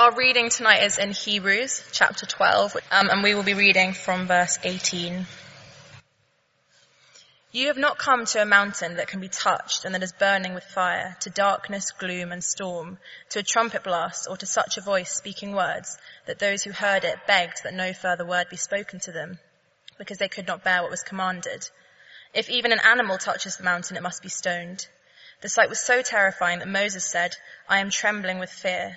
Our reading tonight is in Hebrews chapter 12, um, and we will be reading from verse 18. You have not come to a mountain that can be touched and that is burning with fire, to darkness, gloom and storm, to a trumpet blast or to such a voice speaking words that those who heard it begged that no further word be spoken to them because they could not bear what was commanded. If even an animal touches the mountain, it must be stoned. The sight was so terrifying that Moses said, I am trembling with fear.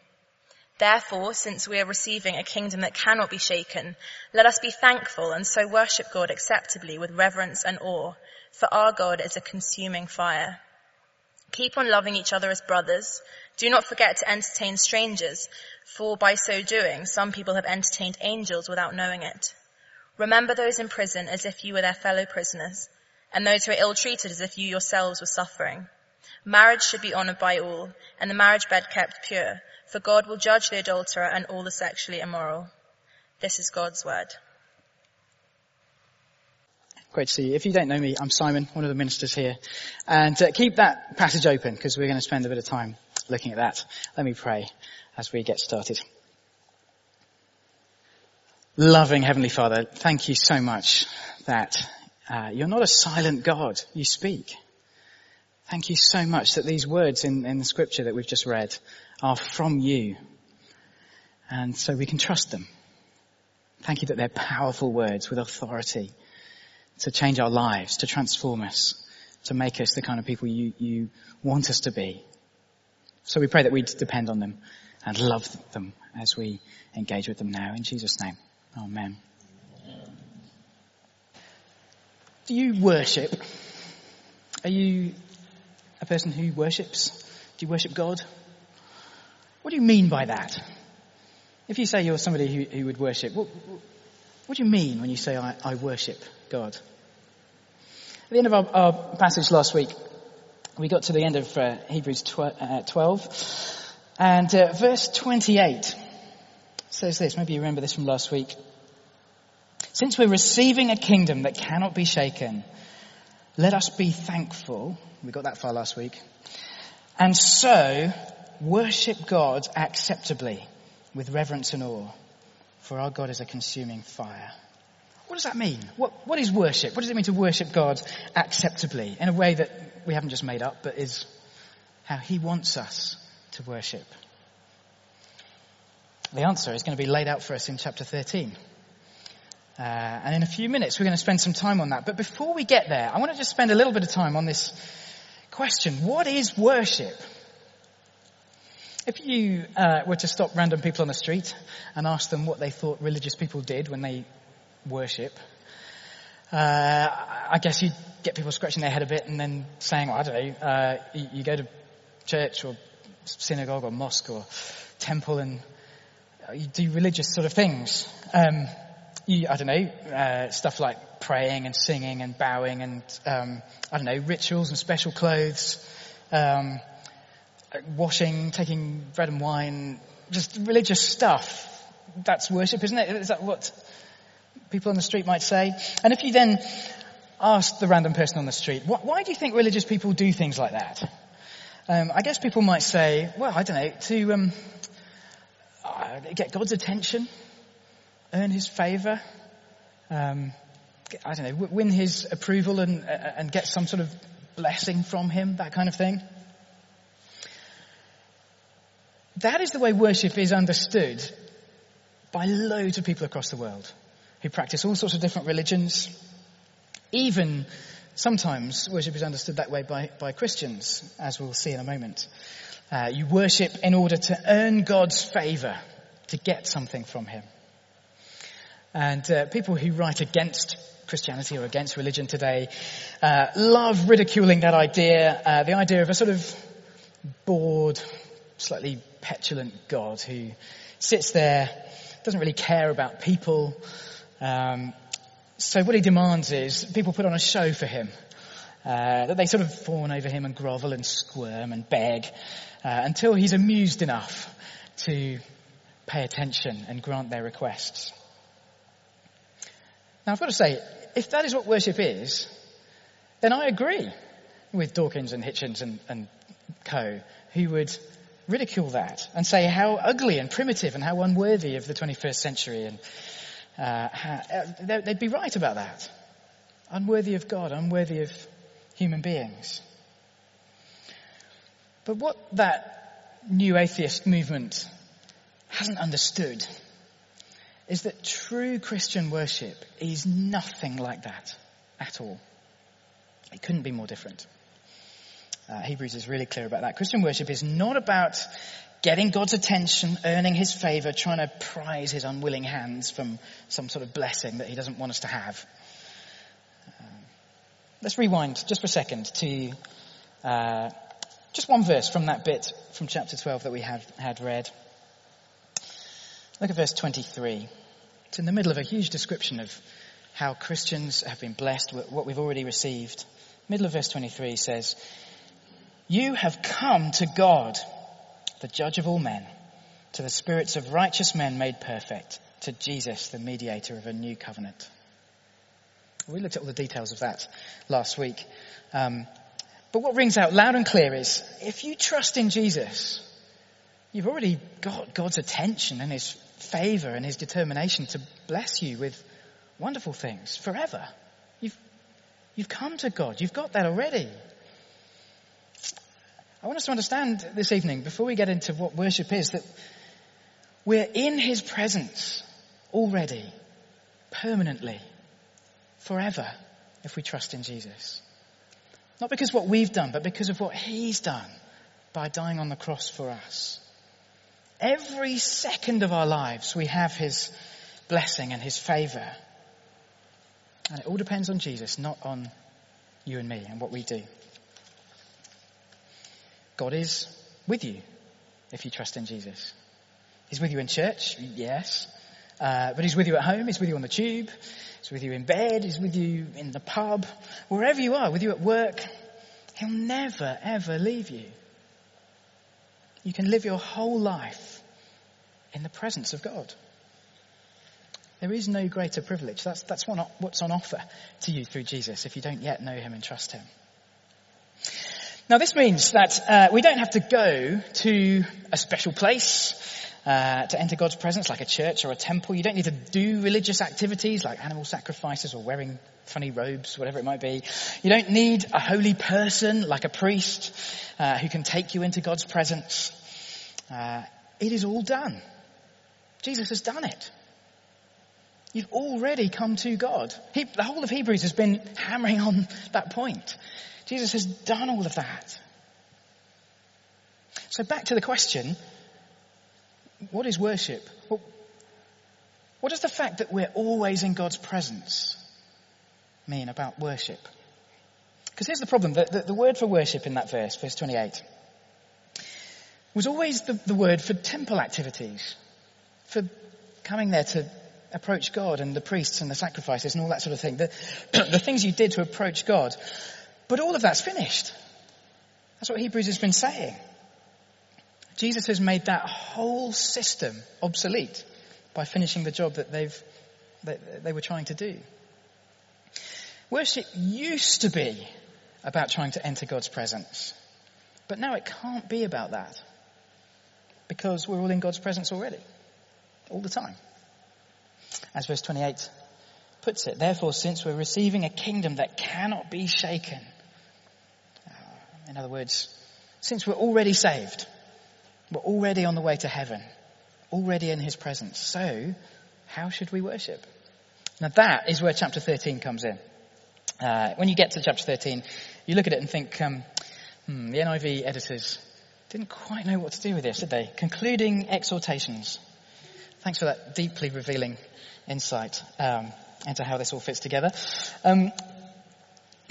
Therefore, since we are receiving a kingdom that cannot be shaken, let us be thankful and so worship God acceptably with reverence and awe, for our God is a consuming fire. Keep on loving each other as brothers. Do not forget to entertain strangers, for by so doing, some people have entertained angels without knowing it. Remember those in prison as if you were their fellow prisoners, and those who are ill-treated as if you yourselves were suffering. Marriage should be honored by all, and the marriage bed kept pure, for God will judge the adulterer and all the sexually immoral. This is God's word. Great to see you. If you don't know me, I'm Simon, one of the ministers here. And uh, keep that passage open because we're going to spend a bit of time looking at that. Let me pray as we get started. Loving Heavenly Father, thank you so much that uh, you're not a silent God. You speak. Thank you so much that these words in, in the scripture that we've just read are from you. And so we can trust them. Thank you that they're powerful words with authority to change our lives, to transform us, to make us the kind of people you, you want us to be. So we pray that we depend on them and love them as we engage with them now. In Jesus' name. Amen. Do you worship? Are you a person who worships? Do you worship God? What do you mean by that? If you say you're somebody who, who would worship, what, what, do you mean when you say I, I worship God? At the end of our, our, passage last week, we got to the end of uh, Hebrews uh, 12, and uh, verse 28 says this, maybe you remember this from last week. Since we're receiving a kingdom that cannot be shaken, let us be thankful. We got that far last week. And so worship God acceptably with reverence and awe, for our God is a consuming fire. What does that mean? What, what is worship? What does it mean to worship God acceptably in a way that we haven't just made up, but is how He wants us to worship? The answer is going to be laid out for us in chapter 13. Uh, and in a few minutes, we're going to spend some time on that. But before we get there, I want to just spend a little bit of time on this question. What is worship? If you uh, were to stop random people on the street and ask them what they thought religious people did when they worship, uh, I guess you'd get people scratching their head a bit and then saying, well, I don't know, uh, you, go to church or synagogue or mosque or temple and you do religious sort of things. Um, I don't know, uh, stuff like praying and singing and bowing and, um, I don't know, rituals and special clothes, um, washing, taking bread and wine, just religious stuff. That's worship, isn't it? Is that what people on the street might say? And if you then ask the random person on the street, why do you think religious people do things like that? Um, I guess people might say, well, I don't know, to um, uh, get God's attention, earn his favor, um, I don't know, win his approval and, uh, and get some sort of blessing from him, that kind of thing. That is the way worship is understood by loads of people across the world who practice all sorts of different religions, even Sometimes worship is understood that way by, by Christians, as we'll see in a moment. Uh, you worship in order to earn God's favour, to get something from Him. And uh, people who write against Christianity or against religion today uh, love ridiculing that idea, uh, the idea of a sort of bored, slightly petulant God who sits there, doesn't really care about people. Um, so what he demands is people put on a show for him. Uh, that they sort of fawn over him and grovel and squirm and beg uh, until he's amused enough to pay attention and grant their requests. Now I've got to say, if that is what worship is, then I agree with Dawkins and Hitchens and, and co, who would ridicule that and say how ugly and primitive and how unworthy of the 21st century and uh, how, uh, they'd be right about that. Unworthy of God, unworthy of human beings. But what that new atheist movement hasn't understood is that true Christian worship is nothing like that at all. It couldn't be more different. Uh, Hebrews is really clear about that. Christian worship is not about getting God's attention, earning his favor, trying to prize his unwilling hands from some sort of blessing that he doesn't want us to have. Um, let's rewind just for a second to uh, just one verse from that bit from chapter 12 that we had, had read. Look at verse 23. It's in the middle of a huge description of how Christians have been blessed what we've already received. Middle of verse 23 says, You have come to God, the judge of all men, to the spirits of righteous men made perfect, to Jesus, the mediator of a new covenant. We looked at all the details of that last week. Um, but what rings out loud and clear is, if you trust in Jesus, You've already got God's attention and His favor and His determination to bless you with wonderful things forever. You've, you've come to God. You've got that already. I want us to understand this evening, before we get into what worship is, that we're in His presence already, permanently, forever, if we trust in Jesus. Not because what we've done, but because of what He's done by dying on the cross for us. Every second of our lives we have His blessing and His favor. And it all depends on Jesus, not on you and me and what we do. God is with you if you trust in Jesus. He's with you in church, yes. Uh, but he's with you at home, he's with you on the tube, he's with you in bed, he's with you in the pub, wherever you are, with you at work. He'll never ever leave you. You can live your whole life in the presence of God. There is no greater privilege. That's, that's what's on offer to you through Jesus if you don't yet know Him and trust Him. Now this means that uh, we don't have to go to a special place uh, to enter God's presence like a church or a temple. You don't need to do religious activities like animal sacrifices or wearing funny robes, whatever it might be. You don't need a holy person like a priest uh, who can take you into God's presence. Uh, it is all done. Jesus has done it. You've already come to God. He, the whole of Hebrews has been hammering on that point. Jesus has done all of that. So back to the question, what is worship? Well, what does the fact that we're always in God's presence mean about worship? Because here's the problem, the, the, the, word for worship in that verse, verse 28, was always the, the word for temple activities, for coming there to approach God and the priests and the sacrifices and all that sort of thing. The, the things you did to approach God. But all of that's finished. That's what Hebrews has been saying. Jesus has made that whole system obsolete by finishing the job that they've, they were trying to do. Worship used to be about trying to enter God's presence. But now it can't be about that. Because we're all in God's presence already. All the time. As verse 28 puts it, therefore since we're receiving a kingdom that cannot be shaken, in other words, since we're already saved, we're already on the way to heaven, already in his presence, so how should we worship? Now that is where chapter 13 comes in. Uh, when you get to chapter 13, you look at it and think, um, hmm, the NIV editors didn't quite know what to do with this, did they? Concluding exhortations. Thanks for that deeply revealing insight um, into how this all fits together. Um,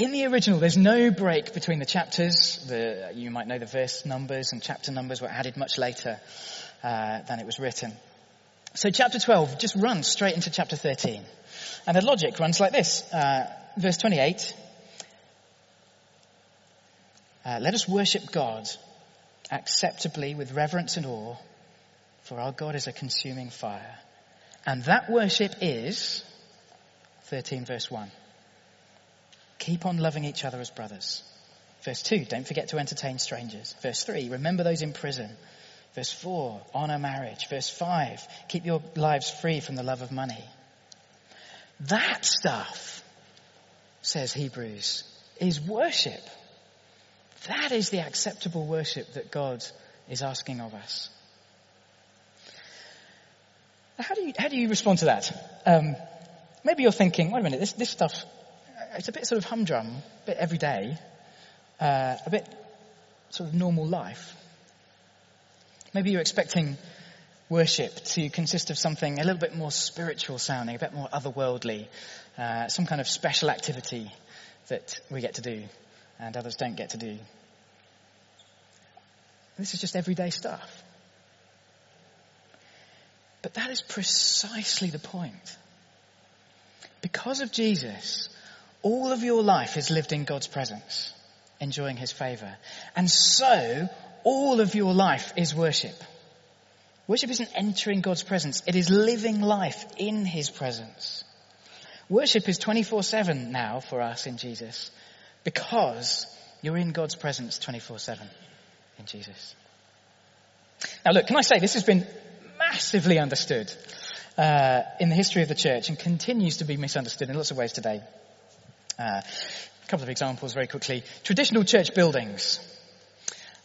in the original, there's no break between the chapters. The, you might know the verse numbers and chapter numbers were added much later uh, than it was written. So chapter 12 just runs straight into chapter 13. And the logic runs like this. Uh, verse 28. Uh, let us worship God acceptably with reverence and awe, for our God is a consuming fire. And that worship is, 13 verse 1. Keep on loving each other as brothers. Verse 2, don't forget to entertain strangers. Verse 3, remember those in prison. Verse 4, honor marriage. Verse 5, keep your lives free from the love of money. That stuff, says Hebrews, is worship. That is the acceptable worship that God is asking of us. How do you, how do you respond to that? Um, maybe you're thinking, wait a minute, this, this stuff, it's a bit sort of humdrum, a bit everyday, uh, a bit sort of normal life. Maybe you're expecting worship to consist of something a little bit more spiritual sounding, a bit more otherworldly, uh, some kind of special activity that we get to do and others don't get to do. This is just everyday stuff. But that is precisely the point. Because of Jesus, all of your life is lived in God's presence, enjoying His favour. And so, all of your life is worship. Worship isn't entering God's presence, it is living life in His presence. Worship is 24-7 now for us in Jesus because you're in God's presence 24-7 in Jesus. Now look, can I say this has been massively understood uh, in the history of the church and continues to be misunderstood in lots of ways today. Uh, a couple of examples very quickly. Traditional church buildings.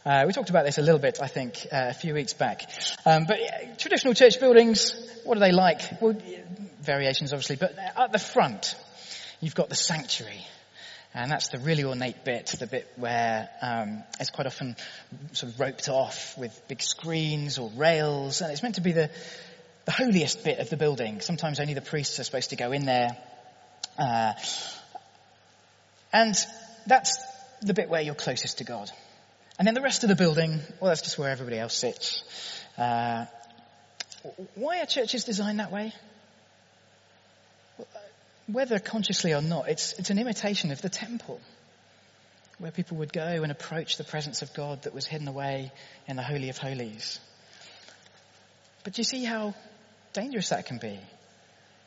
Uh, we talked about this a little bit, I think, uh, a few weeks back. Um, but traditional church buildings, what are they like? Well, variations obviously, but at the front, you've got the sanctuary. And that's the really ornate bit, the bit where um, it's quite often sort of roped off with big screens or rails, and it's meant to be the, the holiest bit of the building. Sometimes only the priests are supposed to go in there. Uh, and that's the bit where you're closest to God. And then the rest of the building, well, that's just where everybody else sits. Uh, why are churches designed that way? whether consciously or not, it's, it's an imitation of the temple, where people would go and approach the presence of God that was hidden away in the Holy of Holies. But do you see how dangerous that can be?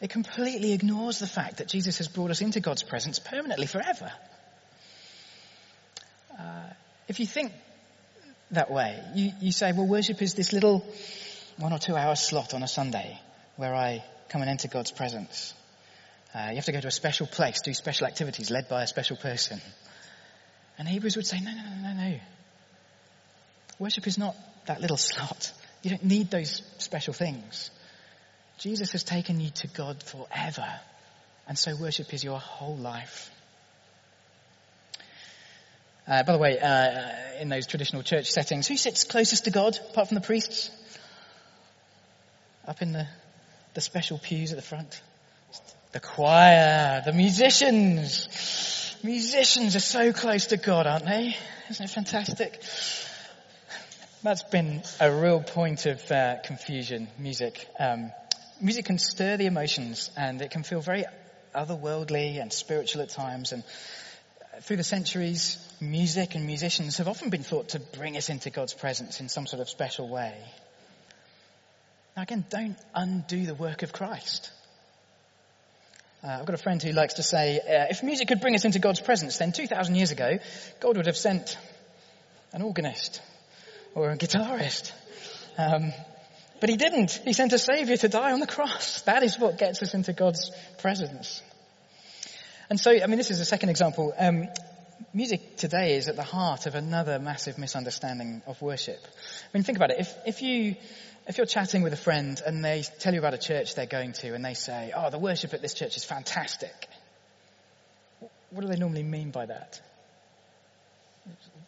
It completely ignores the fact that Jesus has brought us into God's presence permanently forever. Uh, if you think that way, you, you say, well, worship is this little one or two hour slot on a Sunday where I come and enter God's presence. Uh, you have to go to a special place, do special activities led by a special person. And Hebrews would say, no, no, no, no, no. Worship is not that little slot. You don't need those special things. Jesus has taken you to God forever. And so worship is your whole life. Uh, by the way, uh, in those traditional church settings, who sits closest to God apart from the priests? Up in the, the special pews at the front? The choir, the musicians. Musicians are so close to God, aren't they? Isn't it fantastic? That's been a real point of uh, confusion, music. Um, music can stir the emotions and it can feel very otherworldly and spiritual at times. And through the centuries, music and musicians have often been thought to bring us into God's presence in some sort of special way. Now again, don't undo the work of Christ. Uh, I've got a friend who likes to say, uh, if music could bring us into God's presence, then 2,000 years ago, God would have sent an organist or a guitarist. Um, but he didn't. He sent a savior to die on the cross. That is what gets us into God's presence. And so, I mean, this is a second example. Um, music today is at the heart of another massive misunderstanding of worship. I mean, think about it. If, if you if you're chatting with a friend and they tell you about a church they're going to and they say, oh, the worship at this church is fantastic. what do they normally mean by that?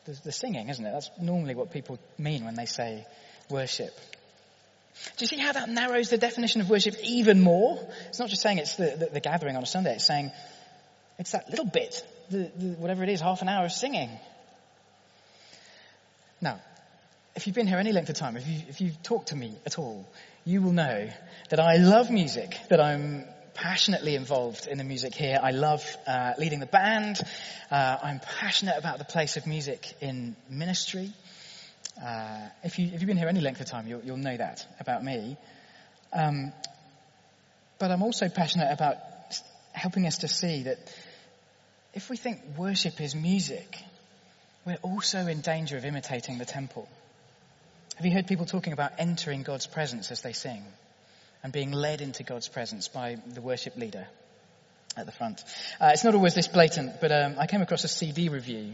The, the singing, isn't it? That's normally what people mean when they say worship. Do you see how that narrows the definition of worship even more? It's not just saying it's the, the, the gathering on a Sunday, it's saying it's that little bit, the, whatever it is, half an hour of singing. Now, if you've been here any length of time, if, you, if you've talked to me at all, you will know that I love music, that I'm passionately involved in the music here. I love uh, leading the band. Uh, I'm passionate about the place of music in ministry. Uh, if, you, have been here any length of time, you'll, you'll know that about me. Um, but I'm also passionate about helping us to see that if we think worship is music, we're also in danger of imitating the temple. Have you heard people talking about entering God's presence as they sing and being led into God's presence by the worship leader at the front? Uh, it's not always this blatant, but um, I came across a CD review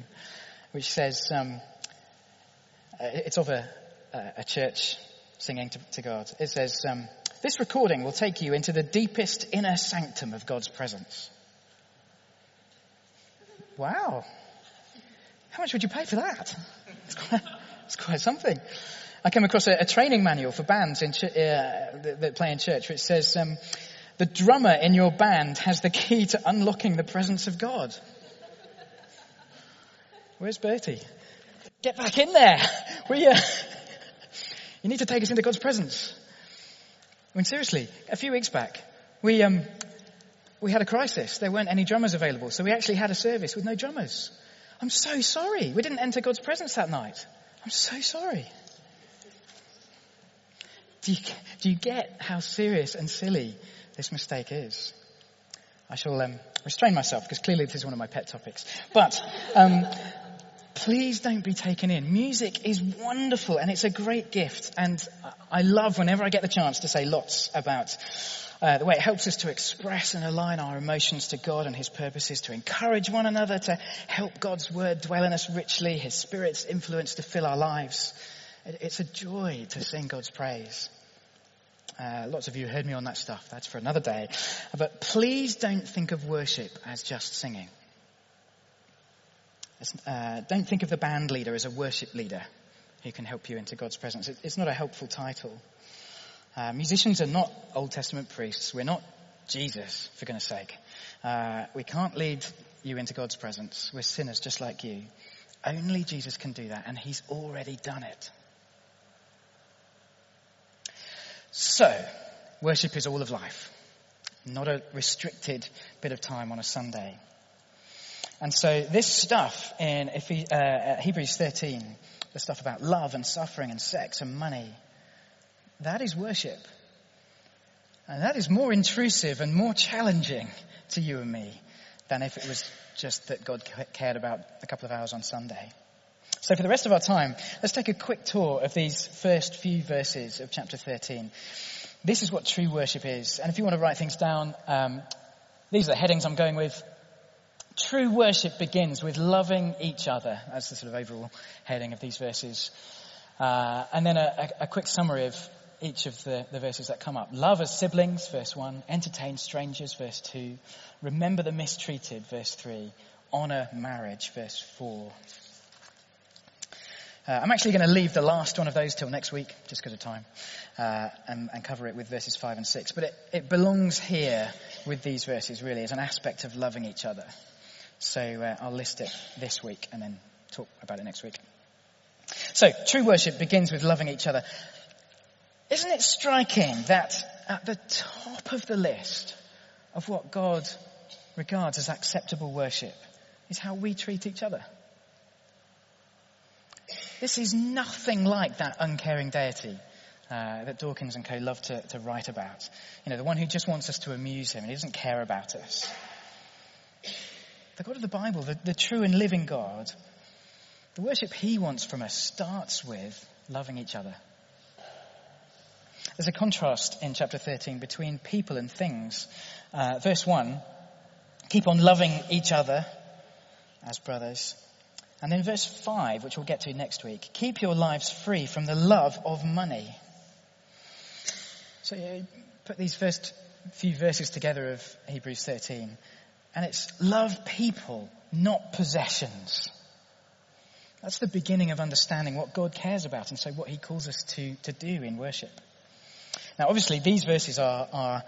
which says um, it's of a, a church singing to, to, God. It says, um, "This recording will take you into the deepest inner sanctum of God's presence." Wow. How much would you pay for that? It's quite, it's quite something. I came across a, a training manual for bands ch- uh, that, that, play in church which says, um, the drummer in your band has the key to unlocking the presence of God. Where's Bertie? Get back in there. We, uh, you need to take us into God's presence. I mean, seriously, a few weeks back, we, um, we had a crisis. There weren't any drummers available, so we actually had a service with no drummers. I'm so sorry. We didn't enter God's presence that night. I'm so sorry. Do you, do you get how serious and silly this mistake is? I shall um, restrain myself because clearly this is one of my pet topics. But um, please don't be taken in. Music is wonderful and it's a great gift. And I love whenever I get the chance to say lots about uh, the way it helps us to express and align our emotions to God and His purposes, to encourage one another, to help God's Word dwell in us richly, His Spirit's influence to fill our lives. It's a joy to sing God's praise. Uh, lots of you heard me on that stuff. That's for another day. But please don't think of worship as just singing. Uh, don't think of the band leader as a worship leader who can help you into God's presence. It, it's not a helpful title. Uh, musicians are not Old Testament priests. We're not Jesus, for goodness sake. Uh, we can't lead you into God's presence. We're sinners just like you. Only Jesus can do that, and He's already done it. So, worship is all of life, not a restricted bit of time on a Sunday. And so this stuff in uh, Hebrews 13, the stuff about love and suffering and sex and money, that is worship. And that is more intrusive and more challenging to you and me than if it was just that God cared about a couple of hours on Sunday. So for the rest of our time, let's take a quick tour of these first few verses of chapter 13. This is what true worship is. And if you want to write things down, um, these are the headings I'm going with. True worship begins with loving each other. That's the sort of overall heading of these verses. Uh, and then a, a, a quick summary of each of the, the verses that come up. Love as siblings, verse 1. Entertain strangers, verse 2. Remember the mistreated, verse 3. Honor marriage, verse 4. Uh, I'm actually going to leave the last one of those till next week, just because of time, uh, and, and, cover it with verses 5 and 6. But it, it, belongs here with these verses, really, as an aspect of loving each other. So uh, I'll list it this week and then talk about it next week. So, true worship begins with loving each other. Isn't it striking that at the top of the list of what God regards as acceptable worship is how we treat each other? This is nothing like that uncaring deity uh, that Dawkins and co love to, to write about. You know, the one who just wants us to amuse him and he doesn't care about us. The God of the Bible, the, the true and living God, the worship he wants from us starts with loving each other. There's a contrast in chapter 13 between people and things. Uh, verse 1, keep on loving each other as brothers. And then verse 5, which we'll get to next week, keep your lives free from the love of money. So you put these first few verses together of Hebrews 13. And it's love people, not possessions. That's the beginning of understanding what God cares about and so what he calls us to, to do in worship. Now obviously these verses are, are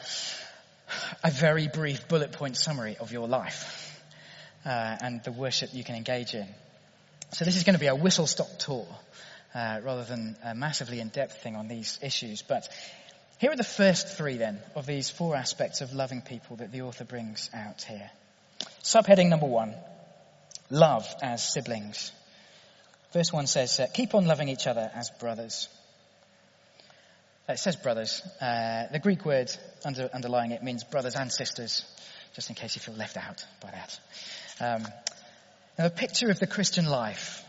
a very brief bullet point summary of your life uh, and the worship you can engage in. So this is going to be a whistle stop tour uh, rather than a massively in-depth thing on these issues. But here are the first three then of these four aspects of loving people that the author brings out here. Subheading number one, love as siblings. Verse one says, uh, keep on loving each other as brothers. Uh, it says brothers. Uh, the Greek word under, underlying it means brothers and sisters, just in case you feel left out by that. Um, now, the picture of the Christian life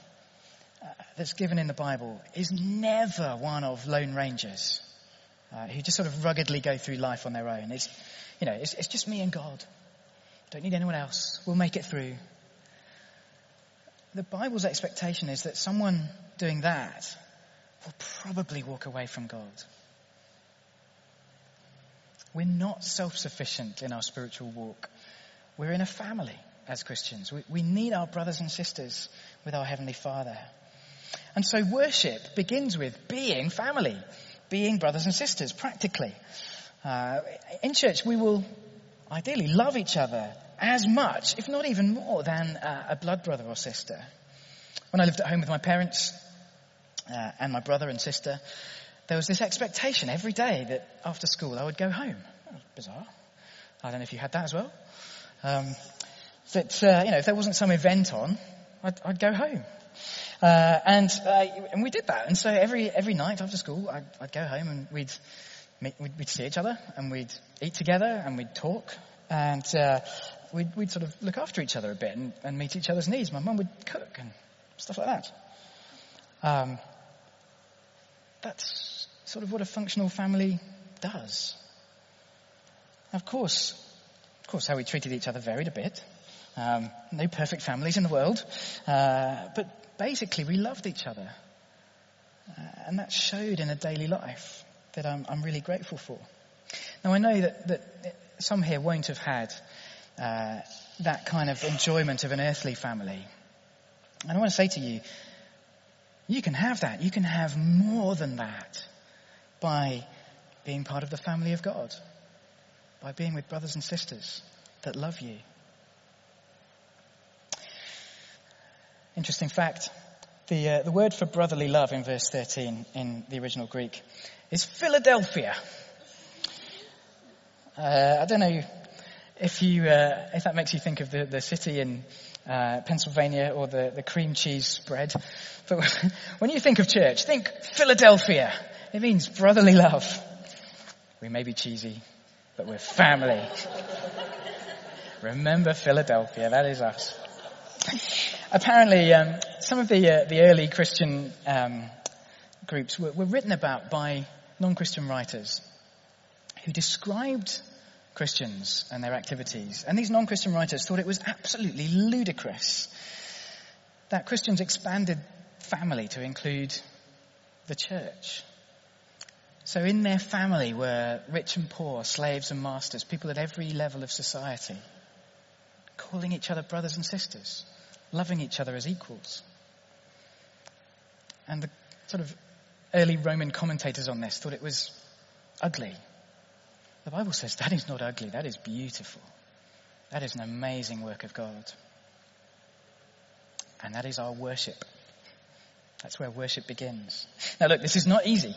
uh, that's given in the Bible is never one of lone rangers uh, who just sort of ruggedly go through life on their own. It's, you know, it's, it's just me and God. Don't need anyone else. We'll make it through. The Bible's expectation is that someone doing that will probably walk away from God. We're not self-sufficient in our spiritual walk. We're in a family as Christians. We, we need our brothers and sisters with our Heavenly Father. And so worship begins with being family, being brothers and sisters, practically. Uh, in church, we will ideally love each other as much, if not even more, than uh, a blood brother or sister. When I lived at home with my parents uh, and my brother and sister, there was this expectation every day that after school I would go home. bizarre. I don't know if you had that as well. Um, that uh, you know, if there wasn't some event on, I'd, I'd go home. Uh, and uh, and we did that. And so every every night after school, I'd, I'd go home and we'd, meet, we'd, we'd see each other and we'd eat together and we'd talk and uh, we'd we'd sort of look after each other a bit and, and meet each other's needs. My mum would cook and stuff like that. Um, that's sort of what a functional family does. Of course, of course, how we treated each other varied a bit. Um, no perfect families in the world, uh, but basically we loved each other, uh, and that showed in a daily life that I'm, I'm, really grateful for. Now I know that, that some here won't have had uh, that kind of enjoyment of an earthly family, and I want to say to you, you can have that. You can have more than that by being part of the family of God, by being with brothers and sisters that love you. Interesting fact. The, uh, the word for brotherly love in verse 13 in the original Greek is Philadelphia. Uh, I don't know if you, uh, if that makes you think of the, the city in uh, Pennsylvania or the, the cream cheese spread. But when you think of church, think Philadelphia. It means brotherly love. We may be cheesy, but we're family. Remember Philadelphia, that is us. Apparently, um, some of the uh, the early Christian um, groups were, were written about by non-Christian writers who described Christians and their activities. And these non-Christian writers thought it was absolutely ludicrous that Christians expanded family to include the church. So in their family were rich and poor, slaves and masters, people at every level of society, calling each other brothers and sisters, loving each other as equals. And the sort of early Roman commentators on this thought it was ugly. The Bible says that is not ugly, that is beautiful. That is an amazing work of God. And that is our worship. That's where worship begins. Now look, this is not easy.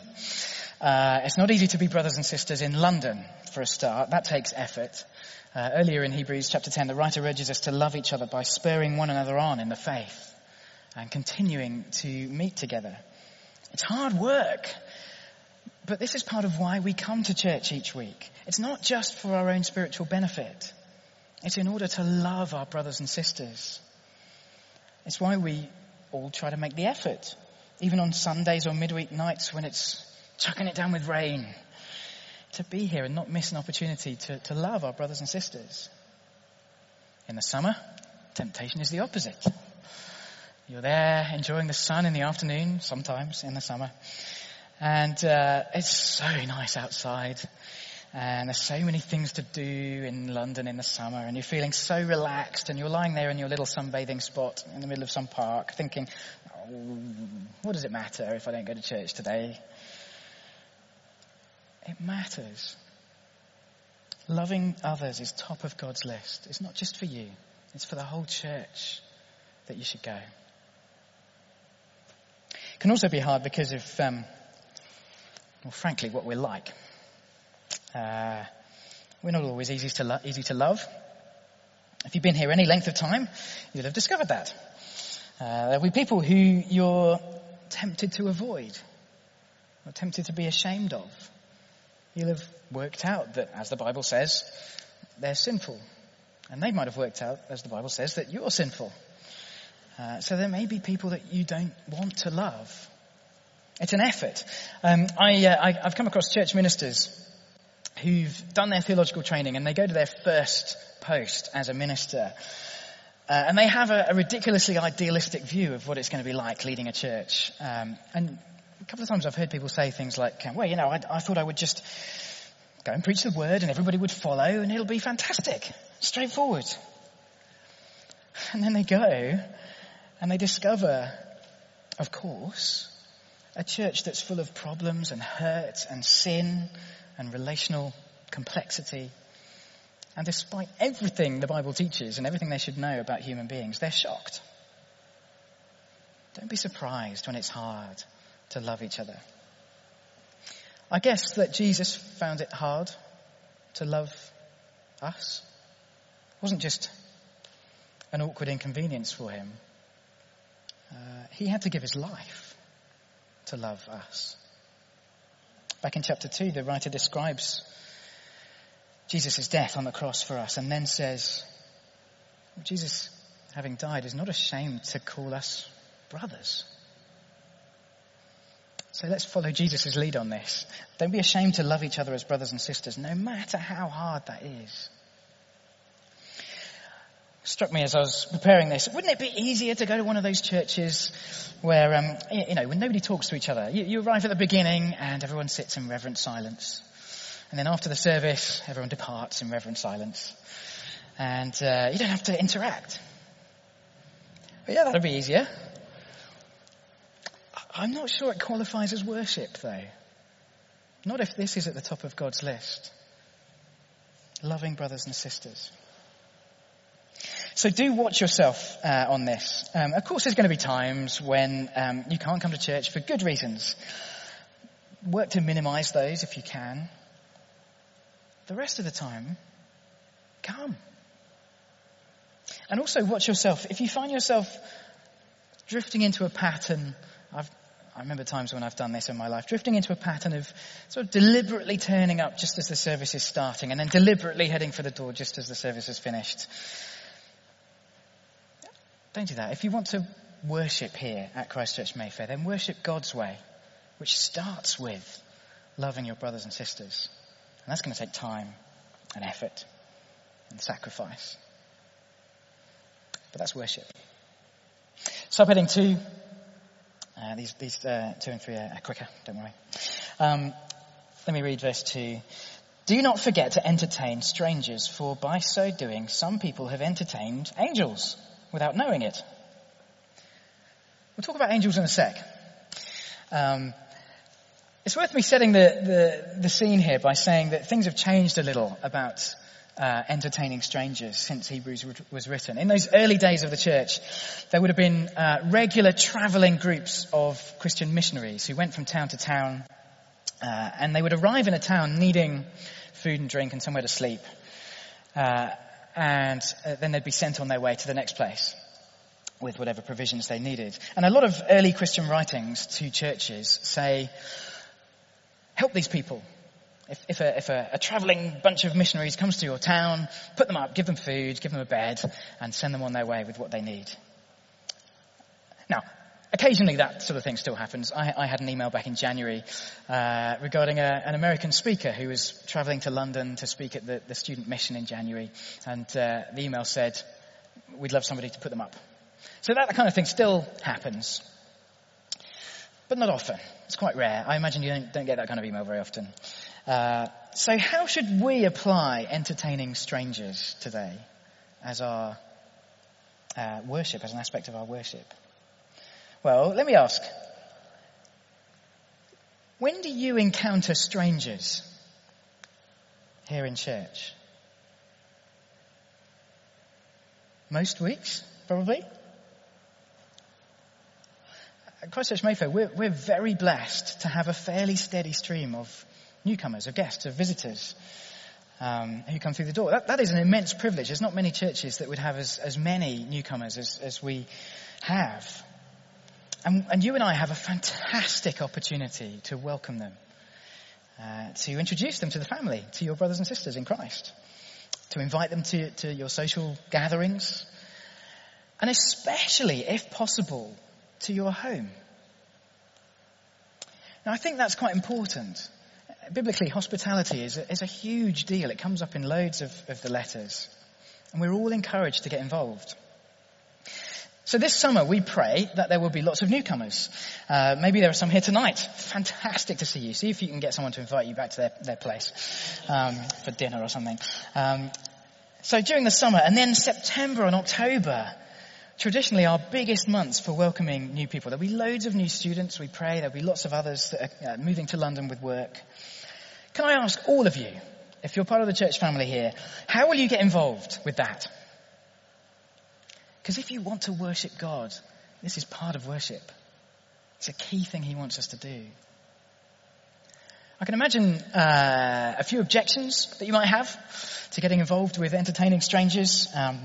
Uh, it's not easy to be brothers and sisters in London, for a start. That takes effort. Uh, earlier in Hebrews chapter 10, the writer urges us to love each other by spurring one another on in the faith and continuing to meet together. It's hard work, but this is part of why we come to church each week. It's not just for our own spiritual benefit. It's in order to love our brothers and sisters. It's why we all try to make the effort, even on Sundays or midweek nights when it's chucking it down with rain, to be here and not miss an opportunity to, to love our brothers and sisters. In the summer, temptation is the opposite. You're there enjoying the sun in the afternoon, sometimes in the summer, and uh, it's so nice outside. and there's so many things to do in London in the summer and you're feeling so relaxed and you're lying there in your little sunbathing spot in the middle of some park thinking, oh, what does it matter if I don't go to church today? It matters. Loving others is top of God's list. It's not just for you. It's for the whole church that you should go. It can also be hard because of, um, well, frankly, what we're like. Uh, we're not always easy to, lo- easy to love. If you've been here any length of time, you'll have discovered that. Uh, there'll be people who you're tempted to avoid, or tempted to be ashamed of. You'll have worked out that, as the Bible says, they're sinful. And they might have worked out, as the Bible says, that you're sinful. Uh, so there may be people that you don't want to love. It's an effort. Um, I, uh, I, have come across church ministers who've done their theological training and they go to their first post as a minister. Uh, and they have a, a, ridiculously idealistic view of what it's going to be like leading a church. Um, and a couple of times I've heard people say things like, uh, well, you know, I, I thought I would just go and preach the word and everybody would follow and it'll be fantastic. Straightforward. And then they go and they discover, of course, a church that's full of problems and hurt and sin and relational complexity. And despite everything the Bible teaches and everything they should know about human beings, they're shocked. Don't be surprised when it's hard to love each other. I guess that Jesus found it hard to love us. It wasn't just an awkward inconvenience for him. Uh, he had to give his life to love us. Back in chapter 2, the writer describes Jesus' death on the cross for us and then says, Jesus, having died, is not ashamed to call us brothers. So let's follow Jesus' lead on this. Don't be ashamed to love each other as brothers and sisters, no matter how hard that is. Struck me as I was preparing this. Wouldn't it be easier to go to one of those churches where, um, you know, when nobody talks to each other? You, you arrive at the beginning and everyone sits in reverent silence. And then after the service, everyone departs in reverent silence. And uh, you don't have to interact. But yeah, that'd be easier. I'm not sure it qualifies as worship though. Not if this is at the top of God's list. Loving brothers and sisters. So do watch yourself uh, on this. Um, of course, there's going to be times when um, you can't come to church for good reasons. Work to minimise those if you can. The rest of the time, come. And also watch yourself. If you find yourself drifting into a pattern, I've I remember times when I've done this in my life, drifting into a pattern of sort of deliberately turning up just as the service is starting and then deliberately heading for the door just as the service is finished. Don't do that. If you want to worship here at Christchurch Mayfair, then worship God's way, which starts with loving your brothers and sisters. And that's going to take time and effort and sacrifice. But that's worship. Subheading two uh, these these uh, two and three are quicker, don't worry. Um, let me read verse 2. Do not forget to entertain strangers, for by so doing some people have entertained angels without knowing it. We'll talk about angels in a sec. Um, it's worth me setting the, the, the scene here by saying that things have changed a little about uh, entertaining strangers since Hebrews was written. In those early days of the church, there would have been uh, regular traveling groups of Christian missionaries who went from town to town, uh, and they would arrive in a town needing food and drink and somewhere to sleep, uh, and uh, then they'd be sent on their way to the next place with whatever provisions they needed. And a lot of early Christian writings to churches say, help these people if, if, a, if a, a traveling bunch of missionaries comes to your town, put them up, give them food, give them a bed, and send them on their way with what they need. Now, occasionally that sort of thing still happens. I, I had an email back in January uh, regarding a, an American speaker who was traveling to London to speak at the, the student mission in January, and uh, the email said, "We'd love somebody to put them up." So that kind of thing still happens, but not often. It's quite rare. I imagine you don't, don't get that kind of email very often. Uh, so how should we apply entertaining strangers today as our uh, worship, as an aspect of our worship? Well, let me ask. When do you encounter strangers here in church? Most weeks, probably? At Christchurch Mayfair, we're, we're very blessed to have a fairly steady stream of newcomers, of guests, of visitors um, who come through the door. That, that is an immense privilege. There's not many churches that would have as, as many newcomers as, as we have. And, and, you and I have a fantastic opportunity to welcome them, uh, to introduce them to the family, to your brothers and sisters in Christ, to invite them to, to your social gatherings, and especially, if possible, to your home. Now, I think that's quite important. Biblically, hospitality is a, is a huge deal. It comes up in loads of, of the letters. And we're all encouraged to get involved. So this summer we pray that there will be lots of newcomers. Uh, maybe there are some here tonight. Fantastic to see you. See if you can get someone to invite you back to their, their place um, for dinner or something. Um, so during the summer and then September and October, traditionally our biggest months for welcoming new people. There'll be loads of new students, we pray. There'll be lots of others that are uh, moving to London with work. Can I ask all of you, if you're part of the church family here, how will you get involved with that? Because if you want to worship God, this is part of worship. It's a key thing He wants us to do. I can imagine uh, a few objections that you might have to getting involved with entertaining strangers. Um,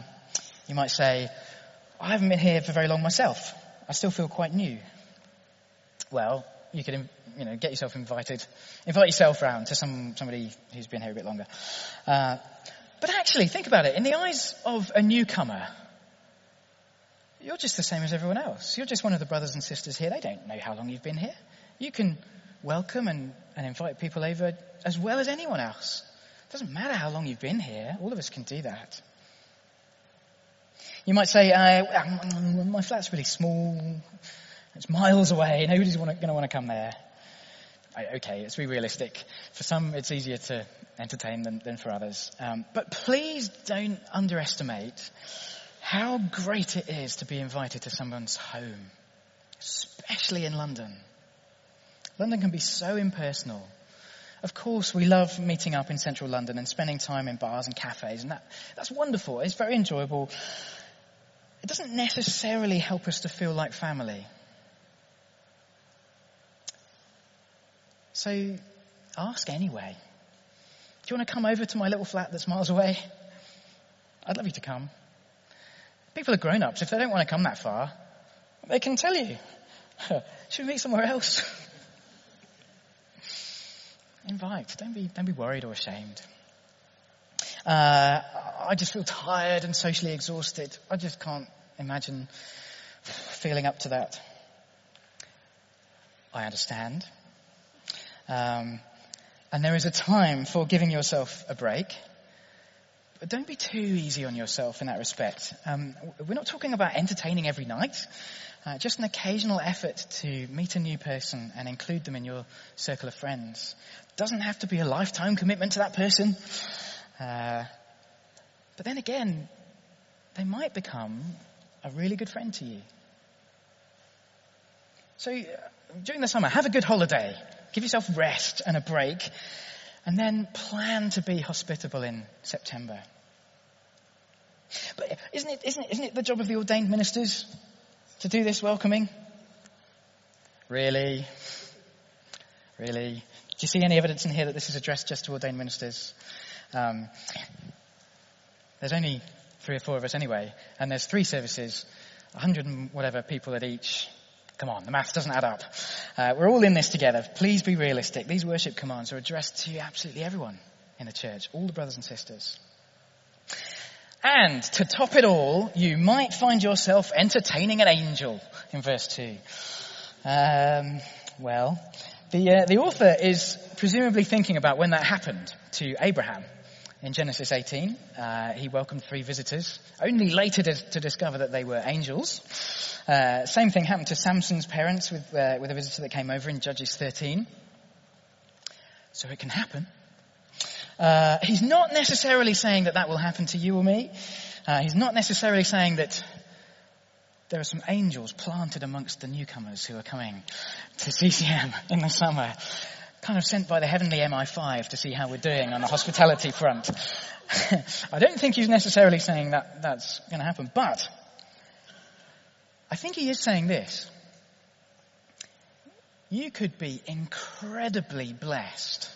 you might say, I haven't been here for very long myself. I still feel quite new. Well, you could, you know, get yourself invited, invite yourself round to some, somebody who's been here a bit longer. Uh, but actually, think about it. In the eyes of a newcomer, you're just the same as everyone else. You're just one of the brothers and sisters here. They don't know how long you've been here. You can welcome and, and invite people over as well as anyone else. It doesn't matter how long you've been here. All of us can do that. You might say, uh, my flat's really small. It's miles away. Nobody's going to want to come there. Okay, let's be realistic. For some, it's easier to entertain than, than for others. Um, but please don't underestimate how great it is to be invited to someone's home, especially in London. London can be so impersonal. Of course, we love meeting up in central London and spending time in bars and cafes, and that, that's wonderful. It's very enjoyable it doesn't necessarily help us to feel like family. So ask anyway. Do you want to come over to my little flat that's miles away? I'd love you to come. People are grown ups. If they don't want to come that far, they can tell you. Should we meet somewhere else? Invite. Don't be, don't be worried or ashamed. Uh, I just feel tired and socially exhausted. I just can't imagine feeling up to that. I understand. Um, and there is a time for giving yourself a break. But don't be too easy on yourself in that respect. Um, we're not talking about entertaining every night. Uh, just an occasional effort to meet a new person and include them in your circle of friends. Doesn't have to be a lifetime commitment to that person. Uh, but then again, they might become a really good friend to you. So uh, during the summer, have a good holiday. Give yourself rest and a break. And then plan to be hospitable in September. But isn't it, isn't it, isn't it the job of the ordained ministers to do this welcoming? Really? Really? Do you see any evidence in here that this is addressed just to ordained ministers? Um, there's only three or four of us anyway, and there's three services, hundred and whatever people at each. Come on, the math doesn't add up. Uh, we're all in this together. Please be realistic. These worship commands are addressed to absolutely everyone in the church, all the brothers and sisters. And to top it all, you might find yourself entertaining an angel in verse 2. Um, well, the, uh, the author is presumably thinking about when that happened to Abraham in Genesis 18. Uh, he welcomed three visitors, only later to, to discover that they were angels. Uh, same thing happened to Samson's parents with, uh, with a visitor that came over in Judges 13. so it can happen. Uh, he's not necessarily saying that that will happen to you or me. Uh, he's not necessarily saying that there are some angels planted amongst the newcomers who are coming to CCM in the summer, kind of sent by the heavenly MI5 to see how we're doing on the hospitality front. I don't think he's necessarily saying that that's going to happen, but I think he is saying this. You could be incredibly blessed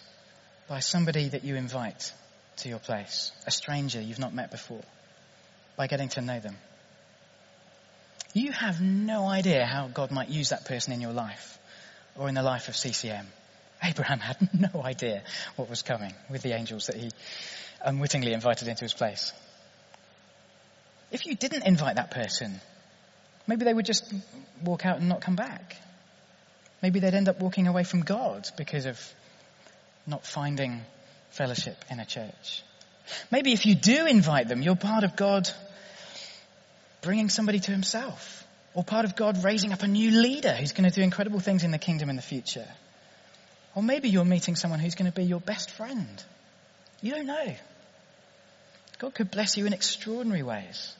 by somebody that you invite to your place, a stranger you've not met before, by getting to know them. You have no idea how God might use that person in your life or in the life of CCM. Abraham had no idea what was coming with the angels that he unwittingly invited into his place. If you didn't invite that person, maybe they would just walk out and not come back. Maybe they'd end up walking away from God because of not finding fellowship in a church. Maybe if you do invite them, you're part of God bringing somebody to himself or part of God raising up a new leader who's going to do incredible things in the kingdom in the future. Or maybe you're meeting someone who's going to be your best friend. You don't know. God could bless you in extraordinary ways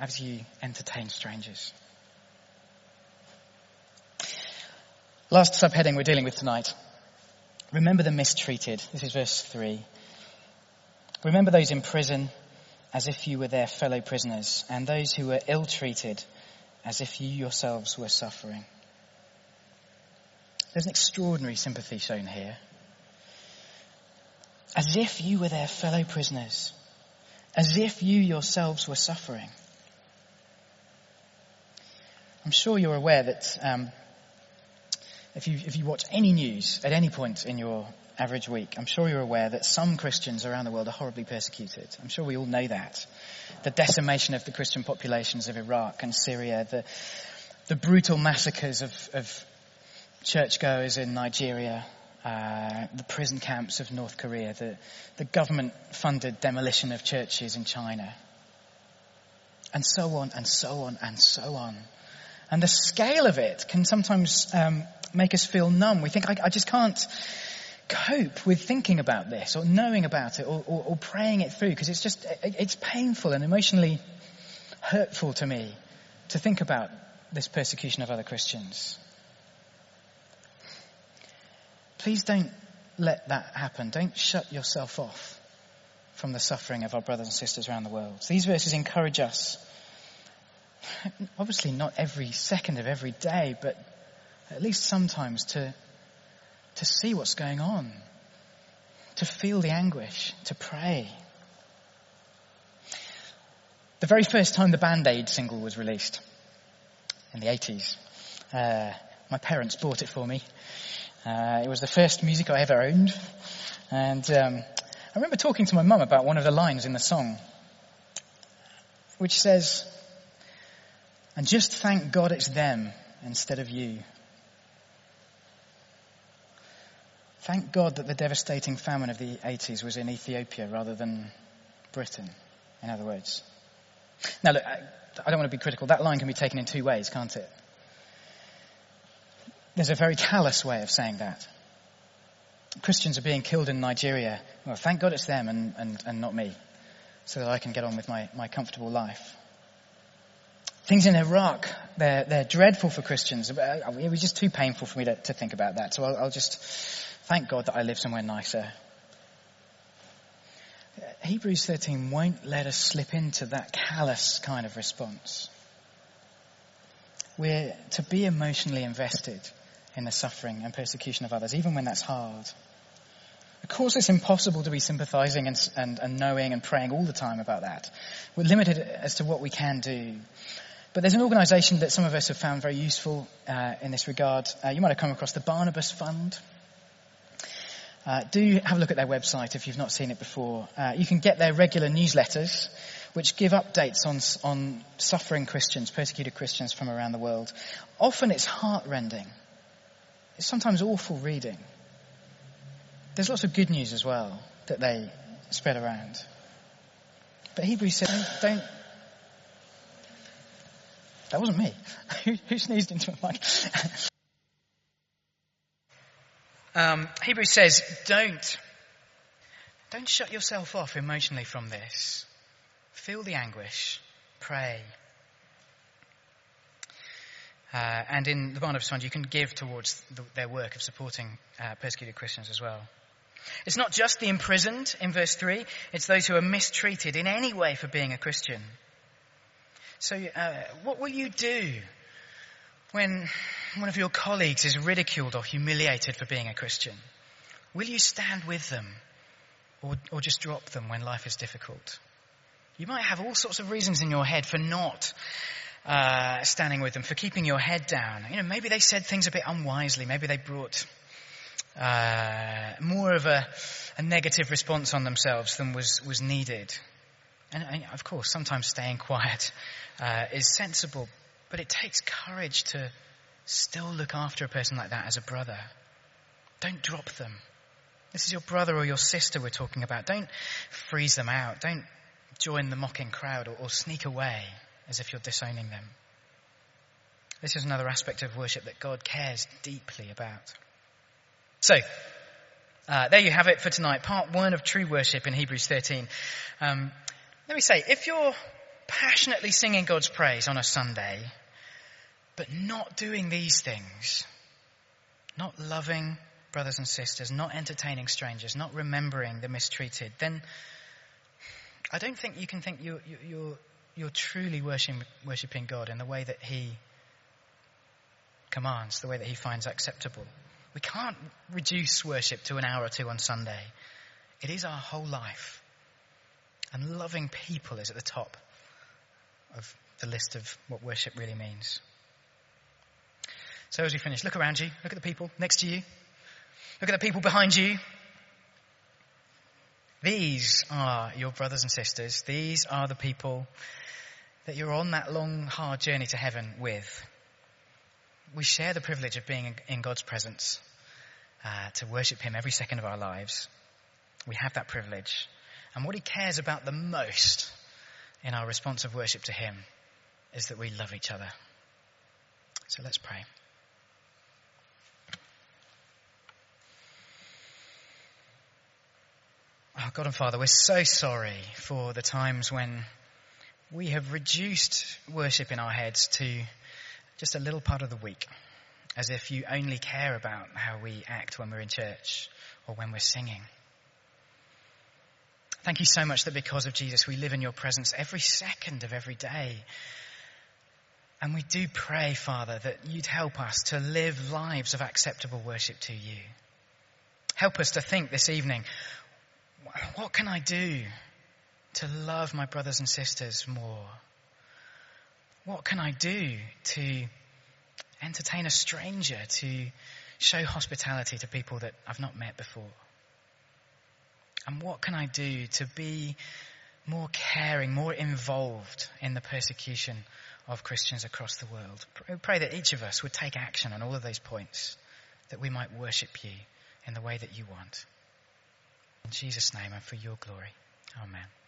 as you entertain strangers. Last subheading we're dealing with tonight. Remember the mistreated. This is verse 3. Remember those in prison as if you were their fellow prisoners, and those who were ill treated as if you yourselves were suffering. There's an extraordinary sympathy shown here. As if you were their fellow prisoners, as if you yourselves were suffering. I'm sure you're aware that um, if you if you watch any news at any point in your average week, I'm sure you're aware that some Christians around the world are horribly persecuted. I'm sure we all know that. The decimation of the Christian populations of Iraq and Syria, the the brutal massacres of, of churchgoers in Nigeria, uh, the prison camps of North Korea, the, the government funded demolition of churches in China, and so on and so on and so on. And the scale of it can sometimes um, make us feel numb. We think, I, I, just can't cope with thinking about this or knowing about it or, or, or praying it through because it's just, it's painful and emotionally hurtful to me to think about this persecution of other Christians. Please don't let that happen. Don't shut yourself off from the suffering of our brothers and sisters around the world. These verses encourage us obviously not every second of every day, but at least sometimes to, to see what's going on, to feel the anguish, to pray. The very first time the Band-Aid single was released, in the 80s, uh, my parents bought it for me. Uh, it was the first music I ever owned. And um, I remember talking to my mum about one of the lines in the song, which says, and just thank God it's them instead of you. Thank God that the devastating famine of the 80s was in Ethiopia rather than Britain, in other words. Now look, I, I don't want to be critical. That line can be taken in two ways, can't it? There's a very callous way of saying that. Christians are being killed in Nigeria. Well, thank God it's them and, and, and not me, so that I can get on with my, my comfortable life. Things in Iraq, they're, they're dreadful for Christians. Uh, uh, it was just too painful for me to, to think about that. So I'll, I'll just thank God that I live somewhere nicer. Hebrews 13 won't let us slip into that callous kind of response. We're to be emotionally invested in the suffering and persecution of others, even when that's hard. Of course, it's impossible to be sympathizing and, and, and knowing and praying all the time about that. We're limited as to what we can do. But there's an organisation that some of us have found very useful uh, in this regard. Uh, you might have come across the Barnabas Fund. Uh, do have a look at their website if you've not seen it before. Uh, you can get their regular newsletters, which give updates on, on suffering Christians, persecuted Christians from around the world. Often it's heartrending. It's sometimes awful reading. There's lots of good news as well that they spread around. But Hebrews said, don't, don't that wasn't me. who, who sneezed into a mic? Um, Hebrews says, don't, don't shut yourself off emotionally from this. Feel the anguish. Pray. Uh, and in the Barnabas Fund, you can give towards the, their work of supporting uh, persecuted Christians as well. It's not just the imprisoned in verse 3, it's those who are mistreated in any way for being a Christian. So, uh, what will you do when one of your colleagues is ridiculed or humiliated for being a Christian? Will you stand with them or, or just drop them when life is difficult? You might have all sorts of reasons in your head for not uh, standing with them, for keeping your head down. You know, maybe they said things a bit unwisely. Maybe they brought uh, more of a, a, negative response on themselves than was, was needed. And, and of course, sometimes staying quiet uh, is sensible, but it takes courage to still look after a person like that as a brother. Don't drop them. This is your brother or your sister we're talking about. Don't freeze them out. Don't join the mocking crowd or, or sneak away as if you're disowning them. This is another aspect of worship that God cares deeply about. So, uh, there you have it for tonight. Part one of true worship in Hebrews 13. Um, let me say, if you're passionately singing God's praise on a Sunday, but not doing these things, not loving brothers and sisters, not entertaining strangers, not remembering the mistreated, then I don't think you can think you're, you're, you're truly worshiping, worshiping God in the way that He commands, the way that He finds acceptable. We can't reduce worship to an hour or two on Sunday. It is our whole life. And loving people is at the top of the list of what worship really means. So as we finish, look around you, look at the people next to you, look at the people behind you. These are your brothers and sisters. These are the people that you're on that long, hard journey to heaven with. We share the privilege of being in God's presence, uh, to worship Him every second of our lives. We have that privilege. And what He cares about the most in our response of worship to Him is that we love each other. So let's pray. Oh, God and Father, we're so sorry for the times when we have reduced worship in our heads to just a little part of the week, as if you only care about how we act when we're in church or when we're singing. Thank you so much that because of Jesus, we live in your presence every second of every day. And we do pray, Father, that you'd help us to live lives of acceptable worship to you. Help us to think this evening, what can I do to love my brothers and sisters more? What can I do to entertain a stranger, to show hospitality to people that I've not met before? And what can I do to be more caring, more involved in the persecution of Christians across the world? I pray that each of us would take action on all of those points, that we might worship you in the way that you want. In Jesus' name and for your glory. Amen.